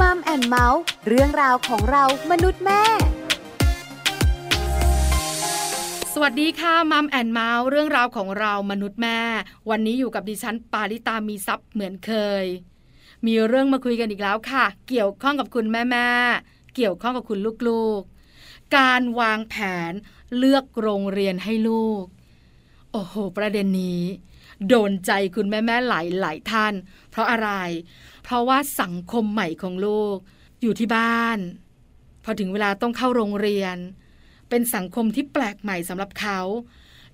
Mum and เม้าท์เรื่องราวของเรามนุษย์แม่ สวัสดีค่ะ Mum and เม้าท์เรื่องราวของเรามนุษย์แม่ วันนี้อยู่กับดิฉันปาริตามีซัพ์เหมือนเคย มีเรื่องมาคุยกันอีกแล้วค่ะ เกี่ยวข้องกับคุณแม่แม่เกี่ยวข้องกับคุณลูกๆ การวางแผนเลือกโรงเรียนให้ลูก โอ้โห ประเด็นนี้ โดนใจคุณแม่แม่หลายหลายท่าน เพราะอะไร เพราะว่าสังคมใหม่ของลูก อยู่ที่บ้าน พอถึงเวลาต้องเข้าโรงเรียน เป็นสังคมที่แปลกใหม่สำหรับเขา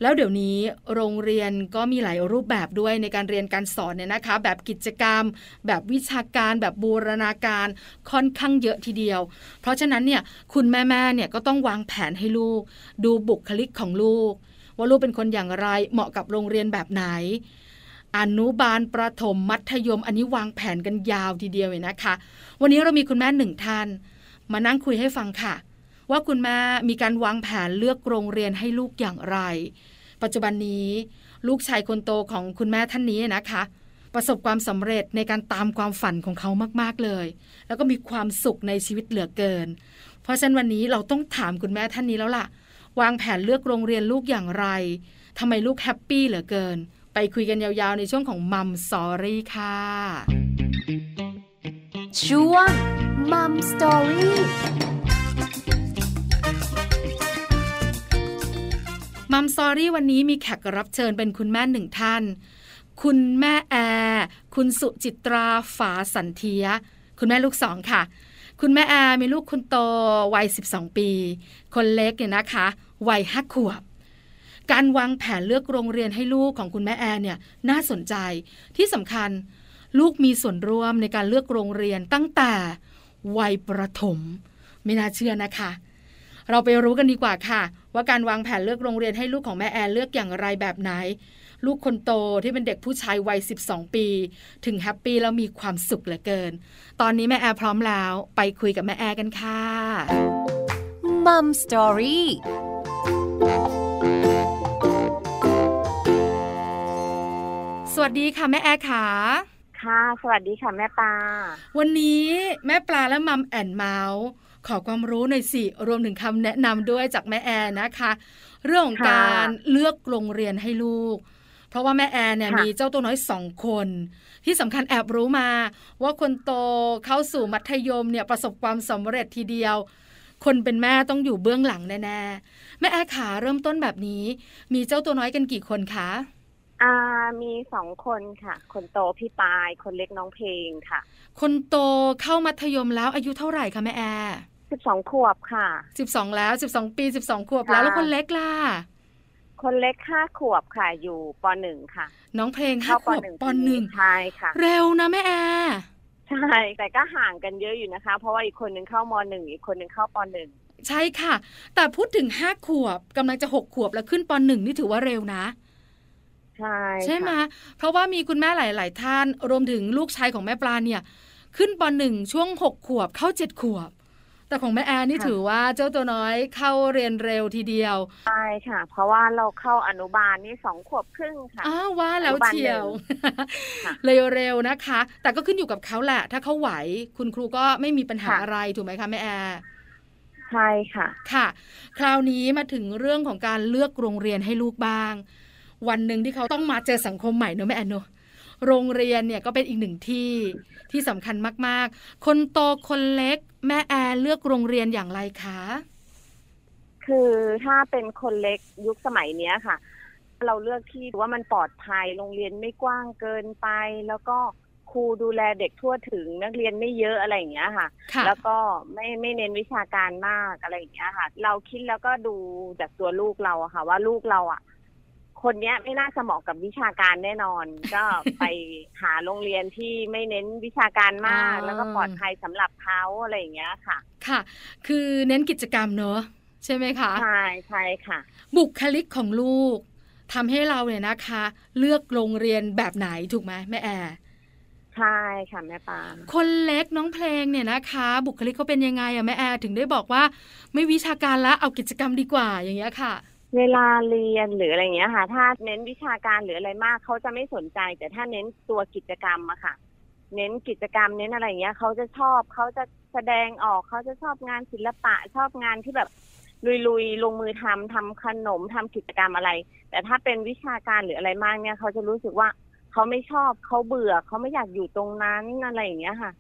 แล้วเดี๋ยวนี้โรงเรียนก็มีหลายรูปแบบด้วยในการเรียนการสอนเนี่ยนะคะ แบบกิจกรรม แบบวิชาการแบบบูรณาการค่อนข้างเยอะทีเดียว เพราะฉะนั้นเนี่ยคุณแม่ๆเนี่ยก็ต้องวางแผนให้ลูก ดูบุคลิกของลูก ว่าลูกเป็นคนอย่างไรเหมาะกับโรงเรียนแบบไหน อนุบาลประถมมัธยม อันนี้วางแผนกันยาวทีเดียวเลยนะคะ วันนี้เรามีคุณแม่หนึ่งท่าน มานั่งคุยให้ฟังค่ะ ว่าคุณแม่มีการวางแผนเลือกโรงเรียนให้ลูกอย่างไร ปัจจุบันนี้ ลูกชายคนโตของคุณแม่ท่านนี้นะคะ ประสบความสำเร็จในการตามความฝันของเขามากๆเลย แล้วก็มีความสุขในชีวิตเหลือเกิน เพราะฉะนั้นวันนี้เราต้องถามคุณแม่ท่านนี้แล้วล่ะ วางแผนเลือกโรงเรียนลูกอย่างไรทำไมลูก happy เหลือเกิน ไปคุยกันยาวๆ ในช่วงของ Mum Story ค่ะ ช่วง Mum Story Mum Story วันนี้มีแขกรับเชิญเป็นคุณแม่หนึ่งท่าน คุณแม่แอร์คุณสุจิตราฝาสันเทีย คุณแม่ลูกสองค่ะ คุณแม่แอร์มีลูกคนโตวัย 12 ปี คนเล็กเนี่ยนะคะ วัยห้าขวบ การวางแผนเลือกโรงเรียนให้ลูกของคุณแม่แอร์เนี่ยน่าสนใจที่สำคัญ ลูกมีส่วนร่วมในการเลือกโรงเรียนตั้งแต่วัยประถม ไม่น่าเชื่อนะคะ เราไปรู้กันดีกว่าค่ะ ว่าการวางแผนเลือกโรงเรียนให้ลูกของแม่แอนเลือกอย่างไรแบบไหน ลูกคนโตที่เป็นเด็กผู้ชายวัย 12 ปี ถึง happy แล้วมีความสุขเหลือเกิน ตอนนี้แม่แอร์พร้อมแล้ว ไปคุยกับแม่แอร์กันค่ะ Mum Story สวัสดีค่ะแม่แอร์ค่ะค่ะ สวัสดีค่ะแม่ปลา วันนี้แม่ปลาและ Mum and เม้าท์ขอความรู้หน่อยสิ รวมถึงคำแนะนำด้วยจากแม่แอร์นะคะ เรื่องของการเลือกโรงเรียนให้ลูก เพราะว่าแม่แอร์เนี่ยมีเจ้าตัวน้อยสองคน ที่สำคัญแอบรู้มา ว่าคนโตเข้าสู่มัธยมเนี่ยประสบความสำเร็จทีเดียว คนเป็นแม่ต้องอยู่เบื้องหลังแน่ๆแม่แอร์ขาเริ่มต้นแบบนี้ มีเจ้าตัวน้อยกันกี่คนคะ อ่ามีสองคนค่ะ คนโตพี่ปาย คนเล็กน้องเพลงค่ะ คนโตเข้ามัธยมแล้วอายุเท่าไหร่คะแม่แอร์สิบสองขวบค่ะสิบสองแล้วสิบสองปีสิบสองขวบแล้วแล้วคนเล็กล่ะคนเล็กห้าขวบค่ะ อยู่ปหนึ่งค่ะ น้องเพลงห้าเข้าขวบปหนึ่งใช่ค่ะ เร็วนะแม่แอร์ใช่แต่ก็ห่างกันเยอะอยู่นะคะ เพราะว่าอีกคนหนึ่งเข้ามหนึ่งอีกคนหนึ่งเข้าปหนึ่งใช่ค่ะ แต่พูดถึงห้าขวบกำลังจะหกขวบแล้วขึ้นปหนึ่งนี่ถือว่าเร็วนะ ใช่ใช่ไหมค่ะเพราะว่ามีคุณแม่หลาย ๆ ท่าน รวมถึงลูกชายของแม่ปลาเนี่ย ขึ้นปหนึ่งช่วงหกขวบเข้าเจ็ดขวบ แต่ของแม่แอนนี่ถือว่าเจ้าตัวน้อยเข้าเรียนเร็วทีเดียวใช่ค่ะ เพราะว่าเราเข้าอนุบาลนี่สองขวบครึ่งค่ะอ้าวว่าแล้วเชียวค่ะเลยเร็วนะคะ แต่ก็ขึ้นอยู่กับเขาแหละ ถ้าเขาไหวคุณครูก็ไม่มีปัญหาค่ะอะไรถูกไหมคะแม่แอร์ใช่ค่ะ ค่ะ คราวนี้มาถึงเรื่องของการเลือกโรงเรียนให้ลูกบ้าง วันหนึ่งที่เขาต้องมาเจอสังคมใหม่เนอะแม่แอนเนอะโรงเรียนเนี่ยก็เป็นอีกหนึ่งที่ที่สำคัญมากๆ คนโตคนเล็ก แม่แอนเลือกโรงเรียนอย่างไรคะ คือถ้าเป็นคนเล็กยุคสมัยเนี้ยค่ะ เราเลือกที่ว่ามันปลอดภัยโรงเรียนไม่กว้างเกินไป แล้วก็ครูดูแลเด็กทั่วถึงนักเรียนไม่เยอะอะไรอย่างเงี้ยค่ะค่ะแล้วก็ไม่ไม่เน้นวิชาการมากอะไรอย่างเงี้ยค่ะ เราคิดแล้วก็ดูจากตัวลูกเราอะค่ะ ว่าลูกเราอะ คนเนี้ยไม่น่าจะเหมาะกับวิชาการแน่นอน ก็ไปหาโรงเรียนที่ไม่เน้นวิชาการมากอ่าแล้วก็ปลอดภัยสำหรับเขาอะไรอย่างเงี้ยค่ะ ค่ะ คือเน้นกิจกรรมเนอะใช่ไหมคะ ใช่ใช่ค่ะ บุคลิกของลูกทำให้เราเนี่ยนะคะ เลือกโรงเรียนแบบไหนถูกไหมแม่แอร์ใช่ค่ะแม่ปาคนเล็กน้องเพลงเนี่ยนะคะ บุคลิกเขาเป็นยังไงอะแม่แอร์ถึงได้บอกว่า ไม่วิชาการละเอากิจกรรมดีกว่าอย่างเงี้ยค่ะ เวลาเรียนหรืออะไรเงี้ยค่ะ ถ้าเน้นวิชาการหรืออะไรมากเขาจะไม่สนใจ แต่ถ้าเน้นตัวกิจกรรมอะค่ะ เน้นกิจกรรมเน้นอะไรเงี้ยเขาจะชอบเขาจะแสดงออกเขาจะชอบงานศิลปะชอบงานที่แบบลุยๆลงมือทำทำขนมทำกิจกรรมอะไร แต่ถ้าเป็นวิชาการหรืออะไรมากเนี่ยเขาจะรู้สึกว่าเขาไม่ชอบเขาเบื่อเขาไม่อยากอยู่ตรงนั้นอะไรอย่างเงี้ยค่ะ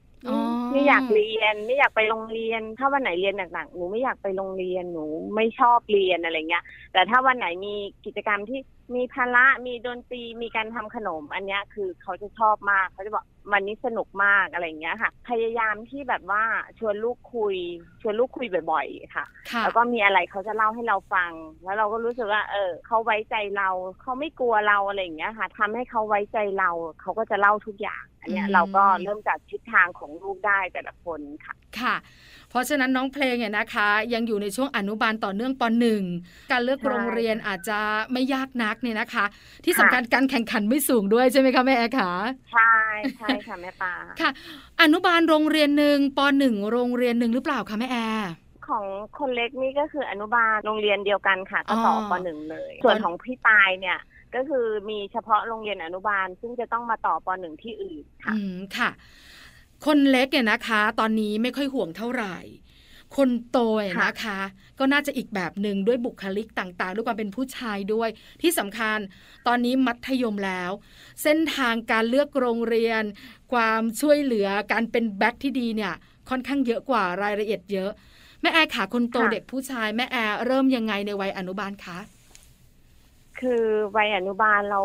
ไม่อยากเรียน ไม่อยากไปโรงเรียน ถ้าวันไหนเรียนหนักๆหนูไม่อยากไปโรงเรียนหนูไม่ชอบเรียนอะไรเงี้ย แต่ถ้าวันไหนมีกิจกรรมที่มีพละมีดนตรีมีการทำขนม อันเนี้ยคือเขาจะชอบมากเขาจะบอกมันนี้สนุกมากอะไรเงี้ยค่ะ พยายามที่แบบว่าชวนลูกคุย ชวนลูกคุยบ่อยๆค่ะค่ะ แล้วก็มีอะไรเขาจะเล่าให้เราฟัง แล้วเราก็รู้สึกว่า เออเขาไว้ใจเราเขาไม่กลัวเราอะไรอย่างเงี้ยค่ะทำให้เขาไว้ใจเราเขาก็จะเล่าทุกอย่าง อันเนี้ยอืมเราก็เริ่มจากทิศทางของลูกได้แต่ละคนค่ะ ค่ะ เพราะฉะนั้นน้องเพลงเนี่ยนะคะ ยังอยู่ในช่วงอนุบาลต่อเนื่องปหนึ่งการเลือกใช่โรงเรียนอาจจะไม่ยากนักเนี่ยนะคะ ที่สำคัญการแข่งขันไม่สูงด้วยใช่ไหมคะแม่แอร์คะใช่ใช่ค่ะแม่ปลาค่ะ อนุบาลโรงเรียนหนึ่งปหนึ่งโรงเรียนหนึ่งหรือเปล่าคะแม่แอร์ของคนเล็กนี่ก็คืออนุบาลโรงเรียนเดียวกันค่ะก็ต่ออ๋อปหนึ่งเลย ส่วนของพี่ปายเนี่ยก็คือมีเฉพาะโรงเรียนอนุบาล ซึ่งจะต้องมาต่อปหนึ่งที่อื่นค่ะ อืมค่ะ คนเล็กเนี่ยนะคะ ตอนนี้ไม่ค่อยห่วงเท่าไหร่ คนโตเนี่ยค่ะนะคะ ก็น่าจะอีกแบบหนึ่งด้วยบุคลิกต่างๆ ด้วยความเป็นผู้ชายด้วย ที่สำคัญตอนนี้มัธยมแล้ว เส้นทางการเลือกโรงเรียน ความช่วยเหลือการเป็นแบ็คที่ดีเนี่ยค่อนข้างเยอะกว่ารายละเอียดเยอะ แม่แอร์ขาคนโตค่ะเด็กผู้ชายแม่แอร์เริ่มยังไงในวัยอนุบาลคะคือวัยอนุบาลเรา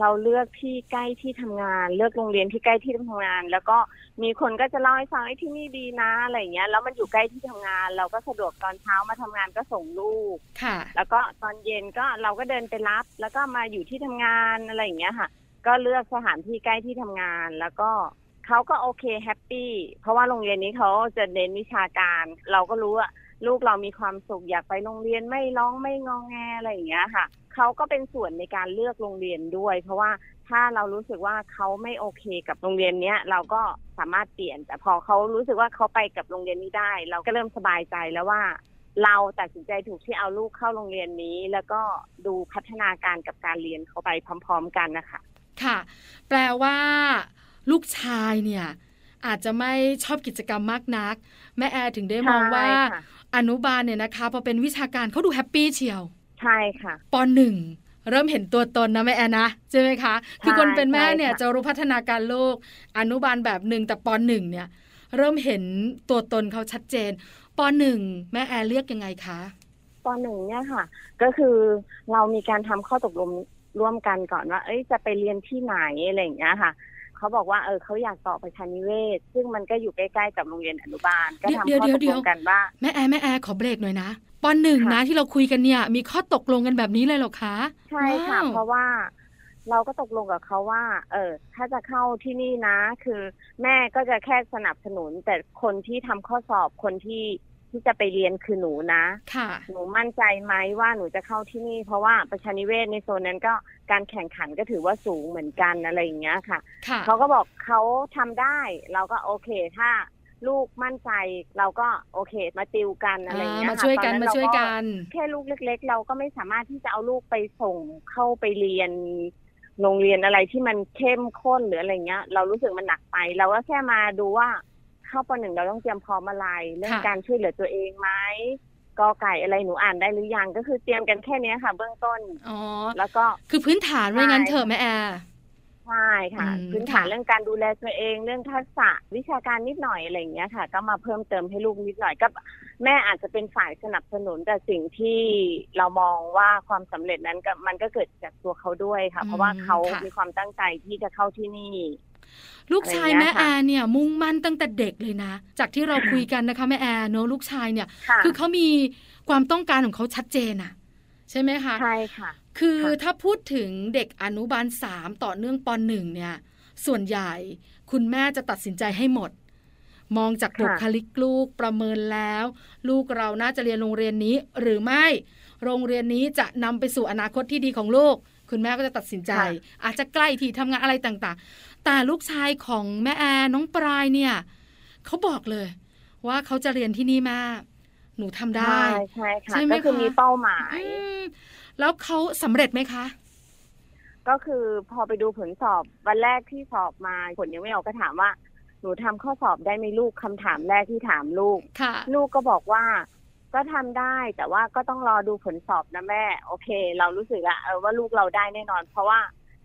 เราเลือกที่ใกล้ที่ทำงาน เลือกโรงเรียนที่ใกล้ที่ทำงาน แล้วก็มีคนก็จะเล่าให้ฟังไอ้ที่นี่ดีนะอะไรอย่างเงี้ย แล้วมันอยู่ใกล้ที่ทำงาน เราก็สะดวกตอนเช้ามาทำงานก็ส่งลูกค่ะ แล้วก็ตอนเย็นก็เราก็เดินไปรับ แล้วก็มาอยู่ที่ทำงานอะไรอย่างเงี้ยค่ะ ก็เลือกสถานที่ใกล้ที่ทำงาน แล้วก็เขาก็โอเค happy เพราะว่าโรงเรียนนี้เขาจะเน้นวิชาการ เราก็รู้ว่า ลูกเรามีความสุขอยากไปโรงเรียนไม่ร้องไม่งองแงอะไรอย่างเงี้ยค่ะเขาก็เป็นส่วนในการเลือกโรงเรียนด้วย เพราะว่าถ้าเรารู้สึกว่าเขาไม่โอเคกับโรงเรียนเนี้ยเราก็สามารถเปลี่ยน แต่พอเขารู้สึกว่าเขาไปกับโรงเรียนนี้ได้ เราก็เริ่มสบายใจแล้วว่า เราตัดสินใจถูกที่เอาลูกเข้าโรงเรียนนี้ แล้วก็ดูพัฒนาการกับการเรียนเขาไปพร้อม ๆ กันนะคะค่ะ แปลว่า ลูกชายเนี่ยอาจจะไม่ชอบกิจกรรมมากนัก แม่แอร์ถึงได้มองว่าใช่ค่ะ อนุบาลเนี่ยนะคะพอเป็นวิชาการเขาดูแฮปปี้เชียว ใช่ค่ะปหนึ่งเริ่มเห็นตัวตนนะแม่แอนนะใช่ไหมคะ คือคนเป็นแม่ใช่เนี่ยค่ะจะรู้พัฒนาการลูกอนุบาลแบบหนึ่งแต่ปหนึ่งเนี่ยเริ่มเห็นตัวตนเขาชัดเจนปหนึ่งแม่แอนเลือกยังไงคะปหนึ่งเนี่ยค่ะ ก็คือเรามีการทำข้อตกลงร่วมกันก่อนว่า เอ้ยจะไปเรียนที่ไหนอะไรอย่างเงี้ยค่ะ เขาบอกว่าเออเขาอยากต่อประชานิเวศ ซึ่งมันก็อยู่ใกล้ๆกับโรงเรียนอนุบาล ก็ทำเดี๋ยวข้อเดี๋ตยวกเดี๋ลยวงกันว่าแม่แอนแม่แอนขอเบรกหน่อยนะปหนึ่งค่ะนะที่เราคุยกันเนี่ย มีข้อตกลงกันแบบนี้เลยเหรอคะใช่ค่ะว้าวเพราะว่าเราก็ตกลงกับเขาว่า เออ ถ้าจะเข้าที่นี่นะ คือ แม่ก็จะแค่สนับสนุน แต่คนที่ทำข้อสอบคนที่ ที่จะไปเรียนคือหนูนะ ค่ะหนูมั่นใจไหมว่าหนูจะเข้าที่นี่ เพราะว่าประชานิเวศในโซนนั้นก็การแข่งขันก็ถือว่าสูงเหมือนกันอะไรอย่างเงี้ยค่ะค่ะเขาก็บอกเขาทำได้ เราก็โอเคถ้าลูกมั่นใจเราก็โอเคมาติวกันอะไรอย่างเงี้ยมาค่ะช่วยกันตอมาช่วยเรกัน แค่ลูกเล็ก ๆ เราก็ไม่สามารถที่จะเอาลูกไปส่งเข้าไปเรียนโรงเรียนอะไรที่มันเข้มข้นหรืออะไรเงี้ย เรารู้สึกมันหนักไป เราก็แค่มาดูว่า เข้าปหนึ่งเราต้องเตรียมพร้อมอะไรเรื่องค่ะการช่วยเหลือตัวเองไหมกอไก่อะไรหนูอ่านได้หรือยังก็คือเตรียมกันแค่เนี้ยค่ะ เบื้องต้นอ๋อแล้วก็คือพื้นฐานไว้งั้นใช่เถอะแม่แอร์ใช่ค่ะอืมพื้นฐานค่ะเรื่องการดูแลตัวเอง เรื่องทักษะวิชาการนิดหน่อยอะไรอย่างเงี้ยค่ะ ก็มาเพิ่มเติมให้ลูกนิดหน่อยก็แม่อาจจะเป็นฝ่ายสนับสนุนแต่สิ่งที่เรามองว่าความสำเร็จนั้นก็มันก็เกิดจากตัวเขาด้วยค่ะ เพราะว่าเขามีความตั้งใจที่จะเข้าที่นี่ ลูกชายอะไรแม่เงี้ยแอค่ะร์เนี่ยมุ่งมั่นตั้งแต่เด็กเลยนะ จากที่เราคุยกันนะคะแม่แอร์เนอะลูกชายเนี่ยค่ะคือเขามีความต้องการของเขาชัดเจนอะใช่ไหมคะใช่ค่ะ คือค่ะถ้าพูดถึงเด็กอนุบาลสามต่อเนื่องปหนึ่งเนี่ย ส่วนใหญ่คุณแม่จะตัดสินใจให้หมด มองจากค่ะบุคลิกลูกประเมินแล้ว ลูกเราน่าจะเรียนโรงเรียนนี้หรือไม่ โรงเรียนนี้จะนำไปสู่อนาคตที่ดีของลูก คุณแม่ก็จะตัดสินใจ อาจจะใกล้ที่ทำงานอะไรต่างๆ แต่ลูกชายของแม่แอร์น้องปลายเนี่ยเขาบอกเลย ว่าเขาจะเรียนที่นี่แม่หนูทำได้ ใช่ใช่ค่ะใช่ไหมก็คือคะมีเป้าหมายอืมแล้วเขาสำเร็จไหมคะ ก็คือพอไปดูผลสอบวันแรกที่สอบมาผลยังไม่ออกก็ถามว่า หนูทำข้อสอบได้ไหมลูกคำถามแรกที่ถามลูกค่ะลูกก็บอกว่า ก็ทำได้แต่ว่าก็ต้องรอดูผลสอบนะแม่ โอเค เรารู้สึกอะเออว่าลูกเราได้แน่นอน เพราะว่า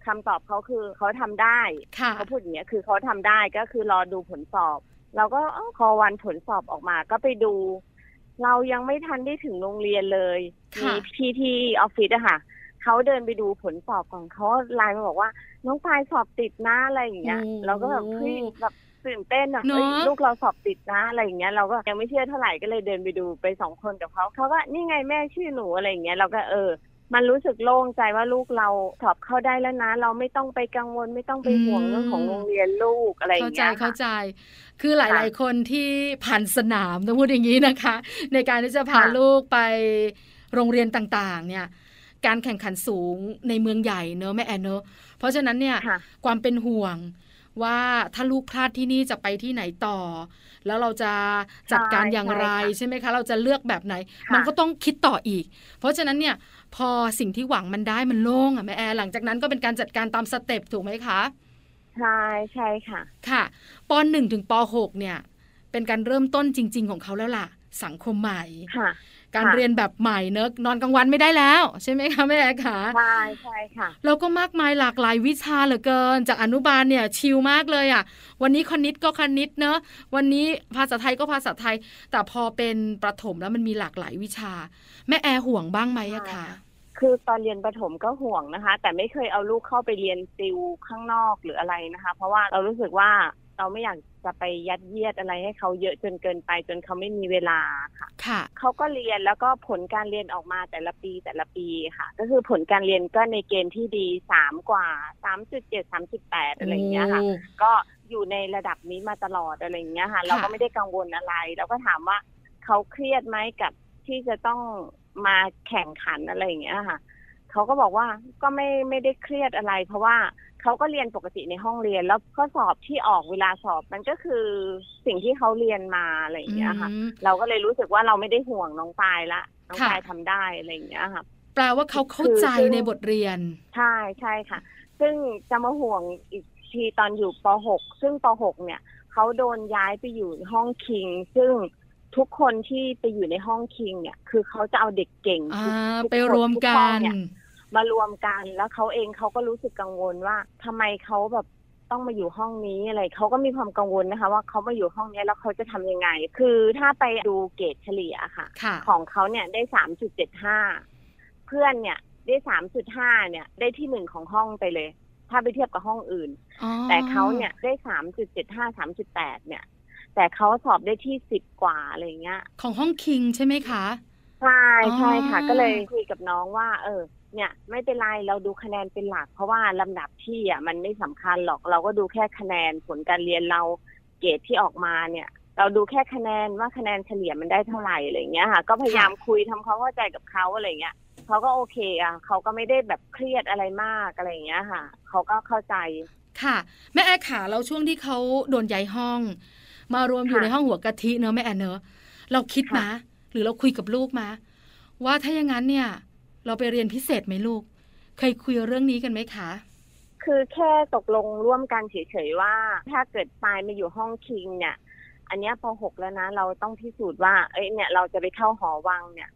คำตอบเขาคือเขาทำได้ค่ะเขาพูดอย่างเงี้ยคือเขาทำได้ก็คือรอดูผลสอบ เราก็เอ้าพอวันผลสอบออกมาก็ไปดู เรายังไม่ทันได้ถึงโรงเรียนเลยค่ะมีพี่ที่ออฟฟิศอะค่ะเขาเดินไปดูผลสอบก่อนเขาไลน์มาบอกว่า น้องปายสอบติดนะอะไรอย่างเงี้ยเราก็แบบเฮ้ยแบบตื่นเต้นอะเนอะเอ้ยลูกเราสอบติดนะอะไรอย่างเงี้ยเราก็ยังไม่เชื่อเท่าไหร่ก็เลยเดินไปดูไปสองคนกับเขาเขาก็นี่ไงแม่ชื่อหนูอะไรอย่างเงี้ยเราก็เออ มันรู้สึกโล่งใจว่าลูกเราสอบเข้าได้แล้วนะ เราไม่ต้องไปกังวลไม่ต้องไปห่วงเรื่องของโรงเรียนลูกอะไรอย่าเข้างใจเงี้ยเข้าค่ะใจ คือหลาย ๆ คนที่ผ่านสนามต้องพูดอย่างนี้นะคะ ในการที่จะพาค่ะลูกไปโรงเรียนต่างๆ เนี่ย การแข่งขันสูงในเมืองใหญ่เนอะแม่แอนเนอะเพราะฉะนั้นเนี่ยค่ะความเป็นห่วง ว่าถ้าลูกพลาดที่นี่จะไปที่ไหนต่อ แล้วเราจะจัดการอย่างไรใช่ค่ะใช่ไหมคะ เราจะเลือกแบบไหนค่ะมันก็ต้องคิดต่ออีก เพราะฉะนั้นเนี่ยพอสิ่งที่หวังมันได้มันโล่งอะแม่แอร์หลังจากนั้นก็เป็นการจัดการตาม step ถูกไหมคะใช่ใช่ค่ะ ค่ะปหนึ่งถึงปหกเนี่ย เป็นการเริ่มต้นจริง ๆ ของเขาแล้วล่ะ สังคมใหม่ค่ะ การค่ะเรียนแบบใหม่เนอะนอนกลางวันไม่ได้แล้ว ใช่ไหมคะแม่แอร์คะใช่ใช่ค่ะแล้วก็มากมายหลากหลายวิชาเหลือเกิน จากอนุบาลเนี่ย chill มากเลยอะ วันนี้คณิตก็คณิตเนอะวันนี้ภาษาไทยก็ภาษาไทย แต่พอเป็นประถมแล้วมันมีหลากหลายวิชา แม่แอร์ห่วงบ้างไหมอะคะคือตอนเรียนประถมก็ห่วงนะคะ แต่ไม่เคยเอาลูกเข้าไปเรียนติวข้างนอกหรืออะไรนะคะ เพราะว่าเรารู้สึกว่า เราไม่อยากจะไปยัดเยียดอะไรให้เขาเยอะจนเกินไป จนเขาไม่มีเวลาค่ะค่ะเขาก็เรียนแล้วก็ผลการเรียนออกมาแต่ละปีแต่ละปีค่ะ ก็คือผลการเรียนก็ในเกณฑ์ที่ดีสามกว่าสามจุดเจ็ดสามจุดแปดอะไรอย่างเงี้ยค่ะโอ้ก็อยู่ในระดับนี้มาตลอดอะไรอย่างเงี้ยค่ะ เราก็ไม่ได้กังวลอะไรเราก็ถามว่าเขาเครียดไหมกับที่จะต้องมาแข่งขันอะไรอย่างเงี้ยค่ะเขาก็บอกว่าก็ไม่ไม่ได้เครียดอะไร เพราะว่า เขาก็เรียนปกติในห้องเรียน แล้วข้อสอบที่ออกเวลาสอบมันก็คือสิ่งที่เขาเรียนมาอะไรอย่างเงี้ยค่ะอืมเราก็เลยรู้สึกว่าเราไม่ได้ห่วงน้องปายละน้องค่ะปายทำได้อะไรอย่างเงี้ยค่ะแปลว่าเขาเข้าใจคือในบทเรียน ใช่ใช่ค่ะ ซึ่งจะมาห่วงอีกทีตอนอยู่ป .6 ซึ่งป .6 เนี่ยเขาโดนย้ายไปอยู่ห้องคิง ซึ่งทุกคนที่ไปอยู่ในห้องคิงเนี่ย คือเขาจะเอาเด็กเก่งอ่าทุกไปทุรวมทุกัห้องนเนี่ย มารวมกันแล้วเขาเองเขาก็รู้สึกกังวลว่าทำไมเขาแบบต้องมาอยู่ห้องนี้อะไรเขาก็มีความกังวลนะคะ ว่าเขามาอยู่ห้องนี้แล้วเขาจะทำยังไง คือถ้าไปดูเกรดเฉลี่ยค่ะค่ะ ของเขาเนี่ยได้สามจุดเจ็ดห้าเพื่อนเนี่ยได้สามจุดห้าเนี่ย ได้ที่หนึ่งของห้องไปเลย ถ้าไปเทียบกับห้องอื่นอ๋อแต่เขาเนี่ยได้สามจุดเจ็ดห้าสามจุดแปดเนี่ย แต่เขาสอบได้ที่สิบกว่าอะไรอย่างเงี้ย ของห้องคิงใช่ไหมคะ ใช่ใช่ค่ะอ๋อก็เลยคุยกับน้องว่า เออ เนี่ย ไม่เป็นไรเราดูคะแนนเป็นหลัก เพราะว่าลำดับที่อะมันไม่สำคัญหรอกเราก็ดูแค่คะแนนผลการเรียนเราเกรดที่ออกมาเนี่ย เราดูแค่คะแนนว่าคะแนนเฉลี่ยมันได้เท่าไหร่อะไรอย่างเงี้ยค่ะ ก็พยายามคุยทำความเข้าใจกับเขาอะไรอย่างเงี้ยเขาก็โอเคอะเขาก็ไม่ได้แบบเครียดอะไรมากอะไรอย่างเงี้ยค่ะเขาก็เข้าใจค่ะ แม่แอร์ขาแล้วช่วงที่เขาโดนย้ายห้อง มารวมอยู่ค่ะในห้องหัวกะทิเนอะแม่แอนเนอะเราคิดค่ะมา หรือเราคุยกับลูกมาว่าถ้าอย่างนั้นเนี่ย เราไปเรียนพิเศษไหมลูก เคยคุยเรื่องนี้กันไหมคะ คือแค่ตกลงร่วมกันเฉยๆว่า ถ้าเกิดปายมาอยู่ห้องคิงเนี่ย อันเนี้ยพอหกแล้วนะ เราต้องพิสูจน์ว่า เอ้ยเนี่ยเราจะไปเข้าหอวังเนี่ย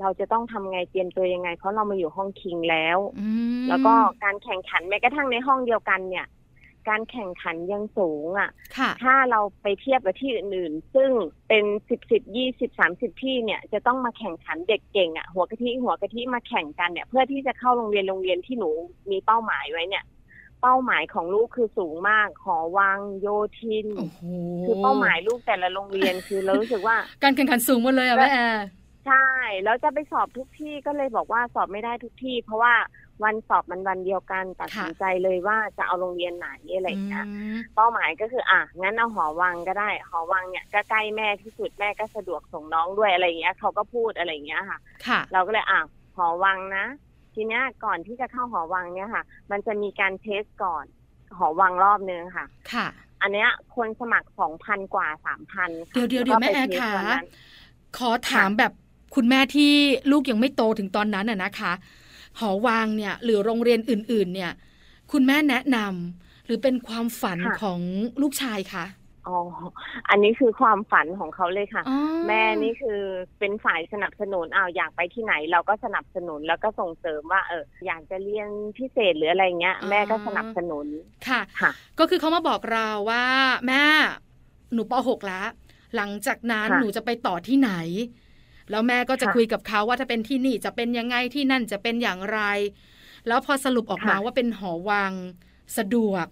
เราจะต้องทำไงเตรียมตัวยังไง เพราะเรามาอยู่ห้องคิงแล้วอืมแล้วก็การแข่งขันแม้กระทั่งในห้องเดียวกันเนี่ย การแข่งขันยังสูงอะค่ะ ถ้าเราไปเทียบกับที่อื่นๆ ซึ่งเป็นสิบสิบยี่สิบสามสิบที่เนี่ยจะต้องมาแข่งขันเด็กเก่งอะ หัวกะทิหัวกะทิมาแข่งกันเนี่ย เพื่อที่จะเข้าโรงเรียนโรงเรียนที่หนูมีเป้าหมายไว้เนี่ย เป้าหมายของลูกคือสูงมากหอวังโยธินโอ้โหคือเป้าหมายลูกแต่ละโรงเรียนคือเรารู้สึกว่า การแข่งขันสูงหมดเลยอะแม่แอร์ใช่แล้วจะไปสอบทุกที่ก็เลยบอกว่าสอบไม่ได้ทุกที่ เพราะว่า วันสอบมันวันเดียวกันตัดสินใจเลยว่าจะเอาโรงเรียนไหนอะไรอย่างเงี้ยอืมเป้าหมายก็คือ อะงั้นเอาหอวังก็ได้ หอวังเนี่ยก็ใกล้แม่ที่สุดแม่ก็สะดวกส่งน้องด้วยอะไรอย่างเงี้ยเขาก็พูดอะไรอย่างเงี้ยค่ะค่ะ เราก็เลยอะหอวังนะ ทีเนี้ยก่อนที่จะเข้าหอวังเนี่ยค่ะ มันจะมีการเทสก่อนหอวังรอบนึงค่ะ ค่ะ อันเนี้ยคนสมัครสองพันกว่าสามพันเดี๋ยวเดี๋ยวเดี๋ยวแม่แอร์ค่ะนั้นขอถามแบบคุณแม่ที่ลูกยังไม่โตถึงตอนนั้นน่ะนะคะ หอวางเนี่ยหรือโรงเรียนอื่น ๆ เนี่ย คุณแม่แนะนำหรือเป็นความฝันค่ะของลูกชายคะอ๋อ อันนี้คือความฝันของเขาเลยค่ะอ๋อแม่นี่คือเป็นฝ่ายสนับสนุนอ้าวอยากไปที่ไหน เราก็สนับสนุนแล้วก็ส่งเสริมว่าเอออยากจะเรียนพิเศษหรืออะไรเงี้ย แม่ก็สนับสนุนค่ะค่ะ ก็คือเขามาบอกเราว่า แม่หนูป .6 แล้วหลังจากนั้นค่ะหนูจะไปต่อที่ไหน แล้วแม่ก็จะค่ะคุยกับเขาว่าถ้าเป็นที่นี่จะเป็นยังไงที่นั่นจะเป็นอย่างไร แล้วพอสรุปออกมาค่ะว่าเป็นหอวังสะดวก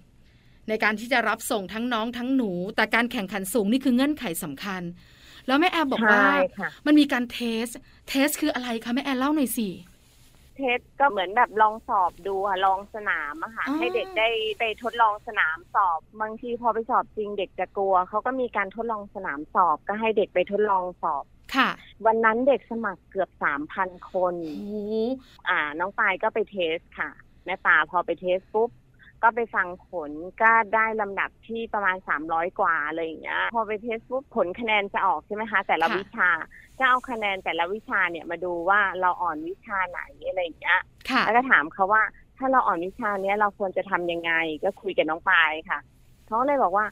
ในการที่จะรับส่งทั้งน้องทั้งหนู แต่การแข่งขันสูงนี่คือเงื่อนไขสำคัญ แล้วแม่แอบบอกว่าใช่ค่ะมันมีการเทส เทสคืออะไรคะแม่แอร์เล่าหน่อยสิ test ก็เหมือนแบบลองสอบดูค่ะลองสนามอะค่ะอ๋อให้เด็กได้ไปทดลองสนามสอบ บางทีพอไปสอบจริงเด็กจะกลัวเขาก็มีการทดลองสนามสอบก็ให้เด็กไปทดลองสอบ ค่ะ วันนั้นเด็กสมัครเกือบสามพันคนโอ้โหอ่า น้องปายก็ไป test ค่ะ แม่ปาพอไป test ปุ๊บก็ไปฟังผลก็ได้ลำดับที่ประมาณสามร้อยกว่าอะไรอย่างเงี้ยพอไป test ปุ๊บผลคะแนนจะออกใช่ไหมคะ แต่ละวิชาจะเอาคะแนนแต่ละวิชาเนี่ยมาดูว่าเราอ่อนวิชาไหนอะไรอย่างเงี้ยค่ะแล้วก็ถามเขาว่า ถ้าเราอ่อนวิชาเนี้ยเราควรจะทำยังไงก็คุยกับน้องปายค่ะเขาเลยบอกว่า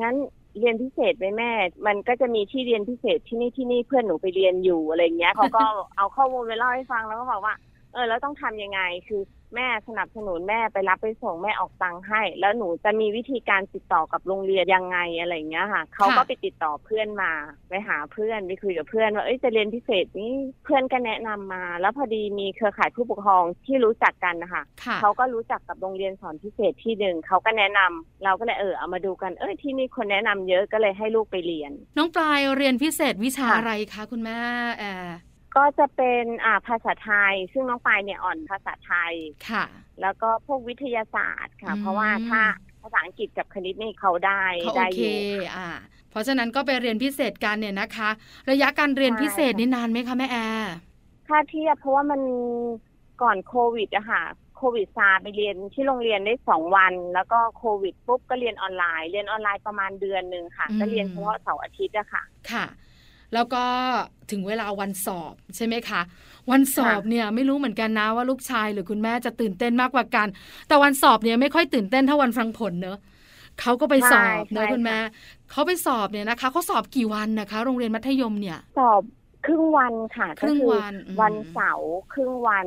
งั้น เรียนพิเศษไหมแม่ มันก็จะมีที่เรียนพิเศษที่นี่ที่นี่เพื่อนหนูไปเรียนอยู่อะไรเงี้ยเขาก็เอาข้อมูลไปเล่าให้ฟังแล้วก็บอกว่า เออแล้วต้องทำยังไง คือ แม่สนับสนุนแม่ไปรับไปส่งแม่ออกตังค์ให้ แล้วหนูจะมีวิธีการติดต่อกับโรงเรียนยังไงอะไรเงี้ยค่ะเขาก็ไปติดต่อเพื่อนมาไปหาเพื่อนไปคุยกับเพื่อนว่าเอ้ยจะเรียนพิเศษนี่เพื่อนก็แนะนำมา แล้วพอดีมีเครือข่ายผู้ปกครองที่รู้จักกันนะคะค่ะเขาก็รู้จักกับโรงเรียนสอนพิเศษที่หนึ่งเขาก็แนะนำเราก็เลยเออเอามาดูกันเอ้ยที่นี่คนแนะนำเยอะก็เลยให้ลูกไปเรียน น้องปลายเรียนพิเศษวิชาค่ะอะไรคะคุณแม่แอร์ ก็จะเป็นอ่าภาษาไทย ซึ่งน้องปายเนี่ยอ่อนภาษาไทยค่ะ แล้วก็พวกวิทยาศาสตร์ค่ะอืมเพราะว่าถ้าภาษาอังกฤษกับคณิตนี่เขาได้เขาโอได้เคอยู่อ่า เพราะฉะนั้นก็ไปเรียนพิเศษกันเนี่ยนะคะ ระยะการเรียนใช่พิเศษนี่นานไหมคะแม่แอร์ถ้าเทียบเพราะว่ามันก่อนโควิดอะค่ะโควิดซาไปเรียนที่โรงเรียนได้สองวัน แล้วก็โควิดปุ๊บก็เรียนออนไลน์ เรียนออนไลน์ประมาณเดือนหนึ่งค่ะ ก็เรียนเฉพาะเสาร์อาทิตย์อะค่ะ ค่ะ แล้วก็ถึงเวลาวันสอบใช่ไหมคะ วันสอบเนี่ยไม่รู้เหมือนกันนะว่าลูกชายหรือคุณแม่จะตื่นเต้นมากกว่ากัน แต่วันสอบเนี่ยไม่ค่อยตื่นเต้นเท่าวันฟังผลเนอะเขาก็ไปสอบใช่เนอะใช่คุณแม่เขาไปสอบเนี่ยนะคะเขาสอบกี่วันนะคะ โรงเรียนมัธยมเนี่ย สอบครึ่งวันค่ะครึ่งก็อวันอืมวันเสาร์ครึ่งวัน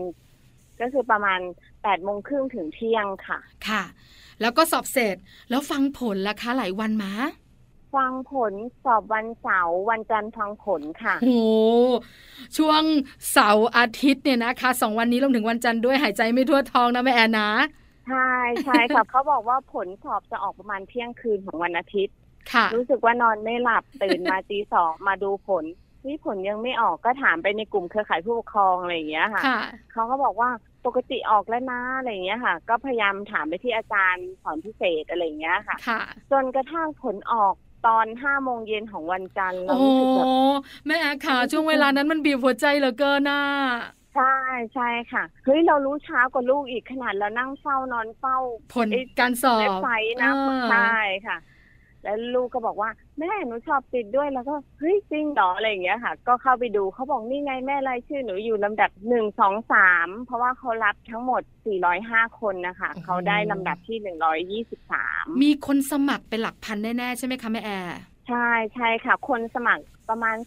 ก็คือประมาณแปดโมงครึ่งถึงเที่ยงค่ะ ค่ะ แล้วก็สอบเสร็จแล้วฟังผลล่ะคะหลายวันมา ฟังผลสอบวันเสาร์วันจันทร์ฟังผลค่ะโอ้โหช่วงเสาร์อาทิตย์เนี่ยนะคะสองวันนี้รวมถึงวันจันทร์ด้วยหายใจไม่ทั่วท้องนะแม่แอนนะใช่ใช่ค่ะเขาบอกว่าผลสอบจะออกประมาณเที่ยงคืนของวันอาทิตย์ค่ะ รู้สึกว่านอนไม่หลับตื่นมาตีสองมาดูผลนี่ผลยังไม่ออกก็ถามไปในกลุ่มเครือข่ายผู้ปกครองอะไรอย่างเงี้ยค่ะค่ะเขาก็บอกว่าปกติออกแล้วนะอะไรอย่างเงี้ยค่ะ ก็พยายามถามไปที่อาจารย์สอนพิเศษอะไรอย่างเงี้ยค่ะค่ะจนกระทั่งผลออก ตอนห้าโมงเย็นของวันจันทร์เราโอ้รู้สึกแบบแม่แอนค่ะ ช่วงเวลานั้นมันบีบหัวใจเหลือเกินน่ะใช่ใช่ค่ะเฮ้ยเรารู้ช้ากว่าลูกอีกขนาดเรานั่งเฝ้านอนเฝ้า ผลการสอบเว็บไซต์นะเออใช่ค่ะ แล้วลูกก็บอกว่า แม่หนูชอบติดด้วยแล้วก็เฮ้ยจริงเหรออะไรอย่างเงี้ยค่ะ ก็เข้าไปดูเขาบอกนี่ไงแม่รายชื่อหนูอยู่ลำดับหนึ่งสองสามเพราะว่าเขารับทั้งหมด405คนนะคะเขาได้ลำดับที่123มีคนสมัครเป็นหลักพันแน่ๆใช่ไหมคะแม่แอร์ใช่ใช่ค่ะ คนสมัครประมาณ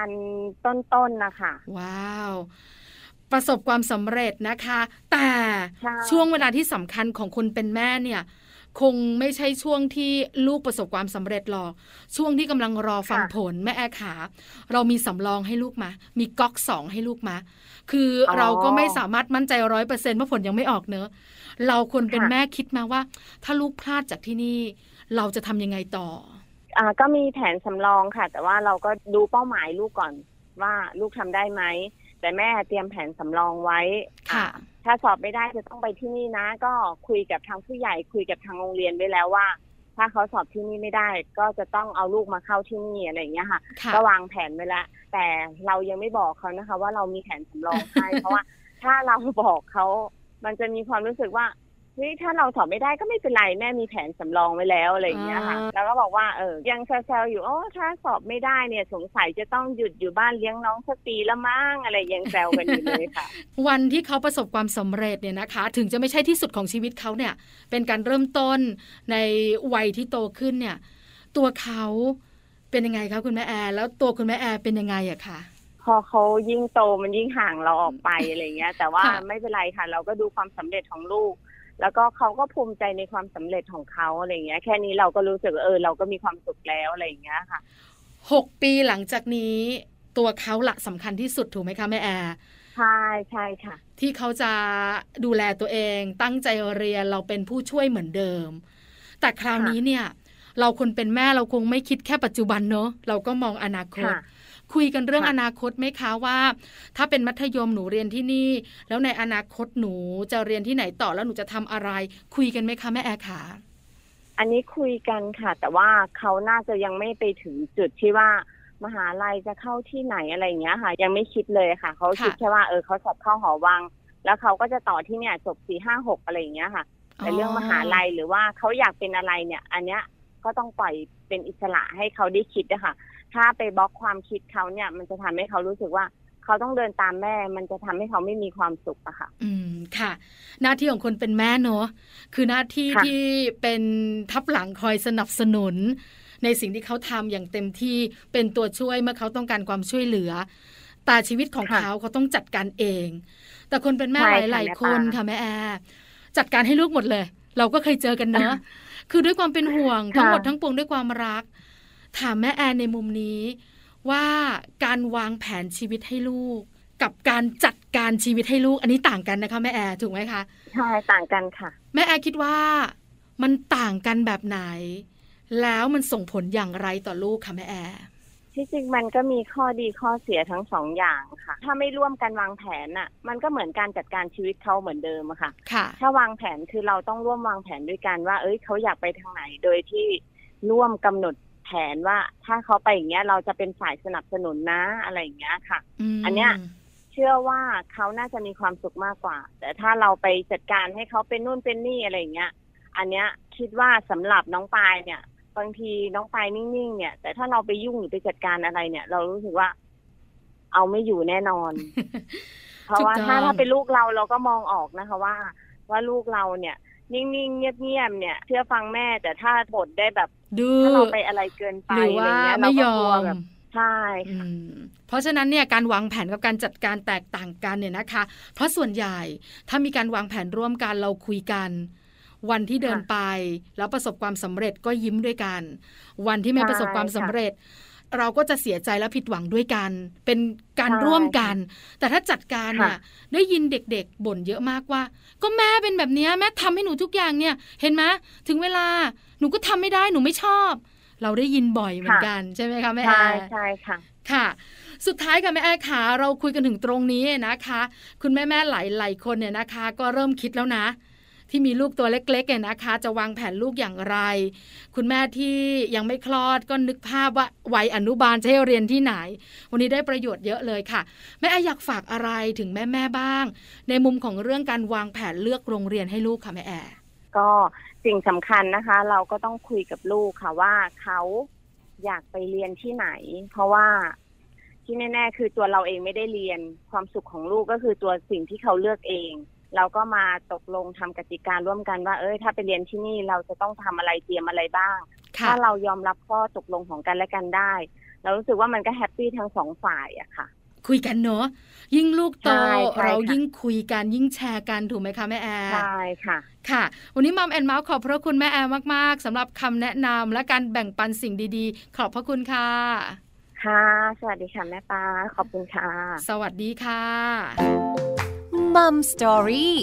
2,000ต้นๆนนะคะ ว้าว ประสบความสำเร็จนะคะ แต่ใช่ช่วงเวลาที่สำคัญของคนเป็นแม่เนี่ย คงไม่ใช่ช่วงที่ลูกประสบความสำเร็จหรอก ช่วงที่กำลังรอฟังผลแม่แอร์ขา เรามีสำรองให้ลูกมา มีก๊อกสองให้ลูกมา คือออเราก็ไม่สามารถมั่นใจร้อยเปอร์เซ็นต์ว่าผลยังไม่ออกเนอะเราควรเป็นค่ะแม่คิดมาว่า ถ้าลูกพลาดจากที่นี่ เราจะทำยังไงต่ออ่าก็มีแผนสำรองค่ะ แต่ว่าเราก็ดูเป้าหมายลูกก่อนว่าลูกทำได้ไหม แต่แม่เตรียมแผนสำรองไว้ค่ะอ่าถ้าสอบไม่ได้จะต้องไปที่นี่นะ ก็คุยกับทางผู้ใหญ่ คุยกับทางโรงเรียนไว้แล้วว่า ถ้าเขาสอบที่นี่ไม่ได้ ก็จะต้องเอาลูกมาเข้าที่นี่อะไรอย่างเงี้ยค่ะค่ะก็วางแผนไว้แล้วแต่เรายังไม่บอกเขานะคะ ว่าเรามีแผนสำรองให้เพราะว่า ถ้าเราบอกเขามันจะมีความรู้สึกว่า เฮ้ยถ้าเราสอบไม่ได้ก็ไม่เป็นไรแม่มีแผนสำรองไว้แล้วอะไรอย่างเงี้ยค่ะอ่าแล้วก็บอกว่าเออยังแซวๆอยู่โอ้ถ้าสอบไม่ได้เนี่ยสงสัยจะต้องหยุดอยู่บ้านเลี้ยงน้องสักปีละมั้งอะไรยังแซวกันอยู่เลยค่ะ วันที่เขาประสบความสำเร็จเนี่ยนะคะ ถึงจะไม่ใช่ที่สุดของชีวิตเขาเนี่ย เป็นการเริ่มต้นในวัยที่โตขึ้นเนี่ย ตัวเขาเป็นยังไงคะคุณแม่แอร์แล้วตัวคุณแม่แอร์เป็นยังไงอะคะพอเขายิ่งโตมันยิ่งห่างเราออกไปอะไรเงี้ย แต่ว่าไม่เป็นไรค่ะ เราก็ดูความสำเร็จของลูก แล้วก็เขาก็ภูมิใจในความสำเร็จของเขาอะไรเงี้ย แค่นี้เราก็รู้สึกเออเราก็มีความสุขแล้วอะไรเงี้ยค่ะหกปีหลังจากนี้ตัวเขาละสำคัญที่สุดถูกไหมคะแม่แอร์ใช่ใช่ค่ะ ที่เขาจะดูแลตัวเอง ตั้งใจเรียนเราเป็นผู้ช่วยเหมือนเดิม แต่คราวนี้เนี่ย เราคนเป็นแม่เราคงไม่คิดแค่ปัจจุบันเนอะเราก็มองอนาคต คุยกันเรื่องอนาคตไหมคะว่า ถ้าเป็นมัธยมหนูเรียนที่นี่ แล้วในอนาคตหนูจะเรียนที่ไหนต่อแล้วหนูจะทำอะไร คุยกันไหมคะแม่แอร์ขาอันนี้คุยกันค่ะ แต่ว่าเขาน่าจะยังไม่ไปถึงจุดที่ว่ามหาลัยจะเข้าที่ไหนอะไรอย่างเงี้ยค่ะ ยังไม่คิดเลยค่ะ เขาคิดแค่ว่าเออเขาสอบเข้าหอวัง แล้วเขาก็จะต่อที่เนี่ยจบสี่ห้าหกอะไรอย่างเงี้ยค่ะแต่เรื่องมหาลัยหรือว่าเขาอยากเป็นอะไรเนี่ย อันเนี้ยก็ต้องปล่อยเป็นอิสระให้เขาได้คิดนะคะ ถ้าไปบล็อกความคิดเขาเนี่ย มันจะทำให้เขารู้สึกว่าเขาต้องเดินตามแม่ มันจะทำให้เขาไม่มีความสุขอะค่ะ อืม ค่ะ หน้าที่ของคนเป็นแม่เนอะคือหน้าที่ที่เป็นทับหลังคอยสนับสนุน ในสิ่งที่เขาทำอย่างเต็มที่ เป็นตัวช่วยเมื่อเขาต้องการความช่วยเหลือ แต่ชีวิตของเขาเขาต้องจัดการเอง แต่คนเป็นแม่หลายๆคนค่ะแม่แอร์จัดการให้ลูกหมดเลย เราก็เคยเจอกันเนอะ คือด้วยความเป็นห่วงทั้งหมดทั้งปวงด้วยความรัก ถามแม่แอนในมุมนี้ ว่าการวางแผนชีวิตให้ลูก กับการจัดการชีวิตให้ลูก อันนี้ต่างกันนะคะแม่แอร์ถูกไหมคะใช่ต่างกันค่ะ แม่แอร์คิดว่ามันต่างกันแบบไหน แล้วมันส่งผลอย่างไรต่อลูกคะแม่แอร์ที่จริงมันก็มีข้อดีข้อเสียทั้งสองอย่างค่ะ ถ้าไม่ร่วมกันวางแผนน่ะ มันก็เหมือนการจัดการชีวิตเขาเหมือนเดิมอะค่ะค่ะถ้าวางแผนคือเราต้องร่วมวางแผนด้วยกันว่า เอ้ยเขาอยากไปทางไหน โดยที่ร่วมกำหนด แผนว่าถ้าเขาไปอย่างเงี้ยเราจะเป็นฝ่ายสนับสนุนนะอะไรอย่างเงี้ยค่ะ อันเนี้ยเชื่อว่าเขาน่าจะมีความสุขมากกว่า แต่ถ้าเราไปจัดการให้เขาเป็นนู่นเป็นนี่อะไรอย่างเงี้ย อันเนี้ยคิดว่าสำหรับน้องปายเนี่ย บางทีน้องปายนิ่งๆเนี่ย แต่ถ้าเราไปยุ่งหรือไปจัดการอะไรเนี่ย เรารู้สึกว่า เอาไม่อยู่แน่นอน เพราะว่าถ้าถ้าเป็นลูกเราเราก็มองออกนะคะว่า ว่าลูกเราเนี่ย นิ่งๆ เงียบๆเนี่ย เชื่อฟังแม่แต่ถ้าบดได้แบบถ้าเราไปอะไรเกินไปอะไรเงี้ยเราก็กลัวแบบใช่เพราะฉะนั้นเนี่ยการวางแผนกับการจัดการแตกต่างกันเนี่ยนะคะ เพราะส่วนใหญ่ถ้ามีการวางแผนร่วมกันเราคุยกันวันที่เดินไปแล้วประสบความสำเร็จก็ยิ้มด้วยกัน วันที่ไม่ประสบความสำเร็จ เราก็จะเสียใจและผิดหวังด้วยกัน เป็นการร่วมกัน แต่ถ้าจัดการเนี่ยได้ยินเด็กๆบ่นเยอะมากว่า ก็แม่เป็นแบบนี้แม่ทำให้หนูทุกอย่างเนี่ย เห็นไหมถึงเวลาหนูก็ทำไม่ได้หนูไม่ชอบ เราได้ยินบ่อยเหมือนกันใช่ไหมคะแม่แอร์ใช่ค่ะค่ะ สุดท้ายค่ะแม่แอร์ขาเราคุยกันถึงตรงนี้นะคะ คุณแม่แม่หลายๆคนเนี่ยนะคะ ก็เริ่มคิดแล้วนะ ที่มีลูกตัวเล็กๆเนี่ยนะคะ จะวางแผนลูกอย่างไร คุณแม่ที่ยังไม่คลอดก็นึกภาพว่าวัยอนุบาลจะให้เรียนที่ไหน วันนี้ได้ประโยชน์เยอะเลยค่ะ แม่อยากฝากอะไรถึงแม่แม่บ้าง ในมุมของเรื่องการวางแผนเลือกโรงเรียนให้ลูกค่ะแม่แอก็สิ่งสำคัญนะคะ เราก็ต้องคุยกับลูกค่ะว่าเขาอยากไปเรียนที่ไหน เพราะว่าที่แน่ๆคือตัวเราเองไม่ได้เรียนความสุขของลูกก็คือตัวสิ่งที่เขาเลือกเอง เราก็มาตกลงทำกติการ่วมกันว่า เอ้ยถ้าไปเรียนที่นี่เราจะต้องทำอะไรเตรียมอะไรบ้าง ถ้าเรายอมรับข้อตกลงของกันและกันได้ เรารู้สึกว่ามันก็ happyทั้งสองฝ่ายอะค่ะ คุยกันเนอะยิ่งลูกโตเรายิ่งคุยกันยิ่งแชร์กันถูกไหมคะแม่แอร์ใช่ค่ะ ค่ะ วันนี้ Mom and Mouth ขอบพระคุณแม่แอร์มากๆสำหรับคำแนะนำและการแบ่งปันสิ่งดีๆ ขอบพระคุณค่ะค่ะ สวัสดีค่ะแม่ปาขอบคุณค่ะ สวัสดีค่ะ Mom Story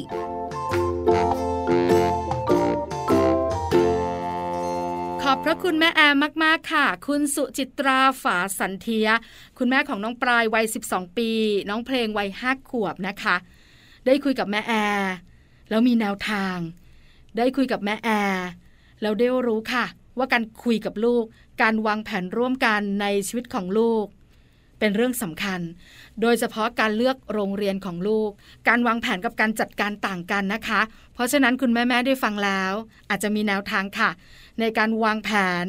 ขอบพระคุณแม่แอมมาก ๆ ค่ะ คุณสุจิตราฝาสันเทีย คุณแม่ของน้องปลายวัย 12 ปี น้องเพลงวัยห้าขวบนะคะ ได้คุยกับแม่แอร์แล้วมีแนวทาง ได้คุยกับแม่แอร์แล้วได้รู้ค่ะ ว่าการคุยกับลูก การวางแผนร่วมกันในชีวิตของลูก เป็นเรื่องสำคัญ โดยเฉพาะการเลือกโรงเรียนของลูก การวางแผนกับการจัดการต่างกันนะคะ เพราะฉะนั้นคุณแม่ๆได้ฟังแล้ว อาจจะมีแนวทางค่ะ ในการวางแผน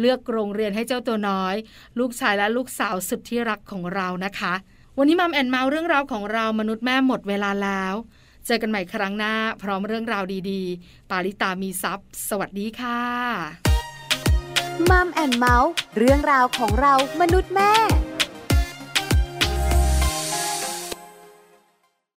เลือกโรงเรียนให้เจ้าตัวน้อย ลูกชายและลูกสาวสุดที่รักของเรานะคะ วันนี้ Mom and Mouth เรื่องราวของเรามนุษย์แม่หมดเวลาแล้ว เจอกันใหม่ครั้งหน้า พร้อมเรื่องราวดีๆ ปาลิตามีซัพ์สวัสดีค่ะ Mom and Mouth เรื่องราวของเรามนุษย์แม่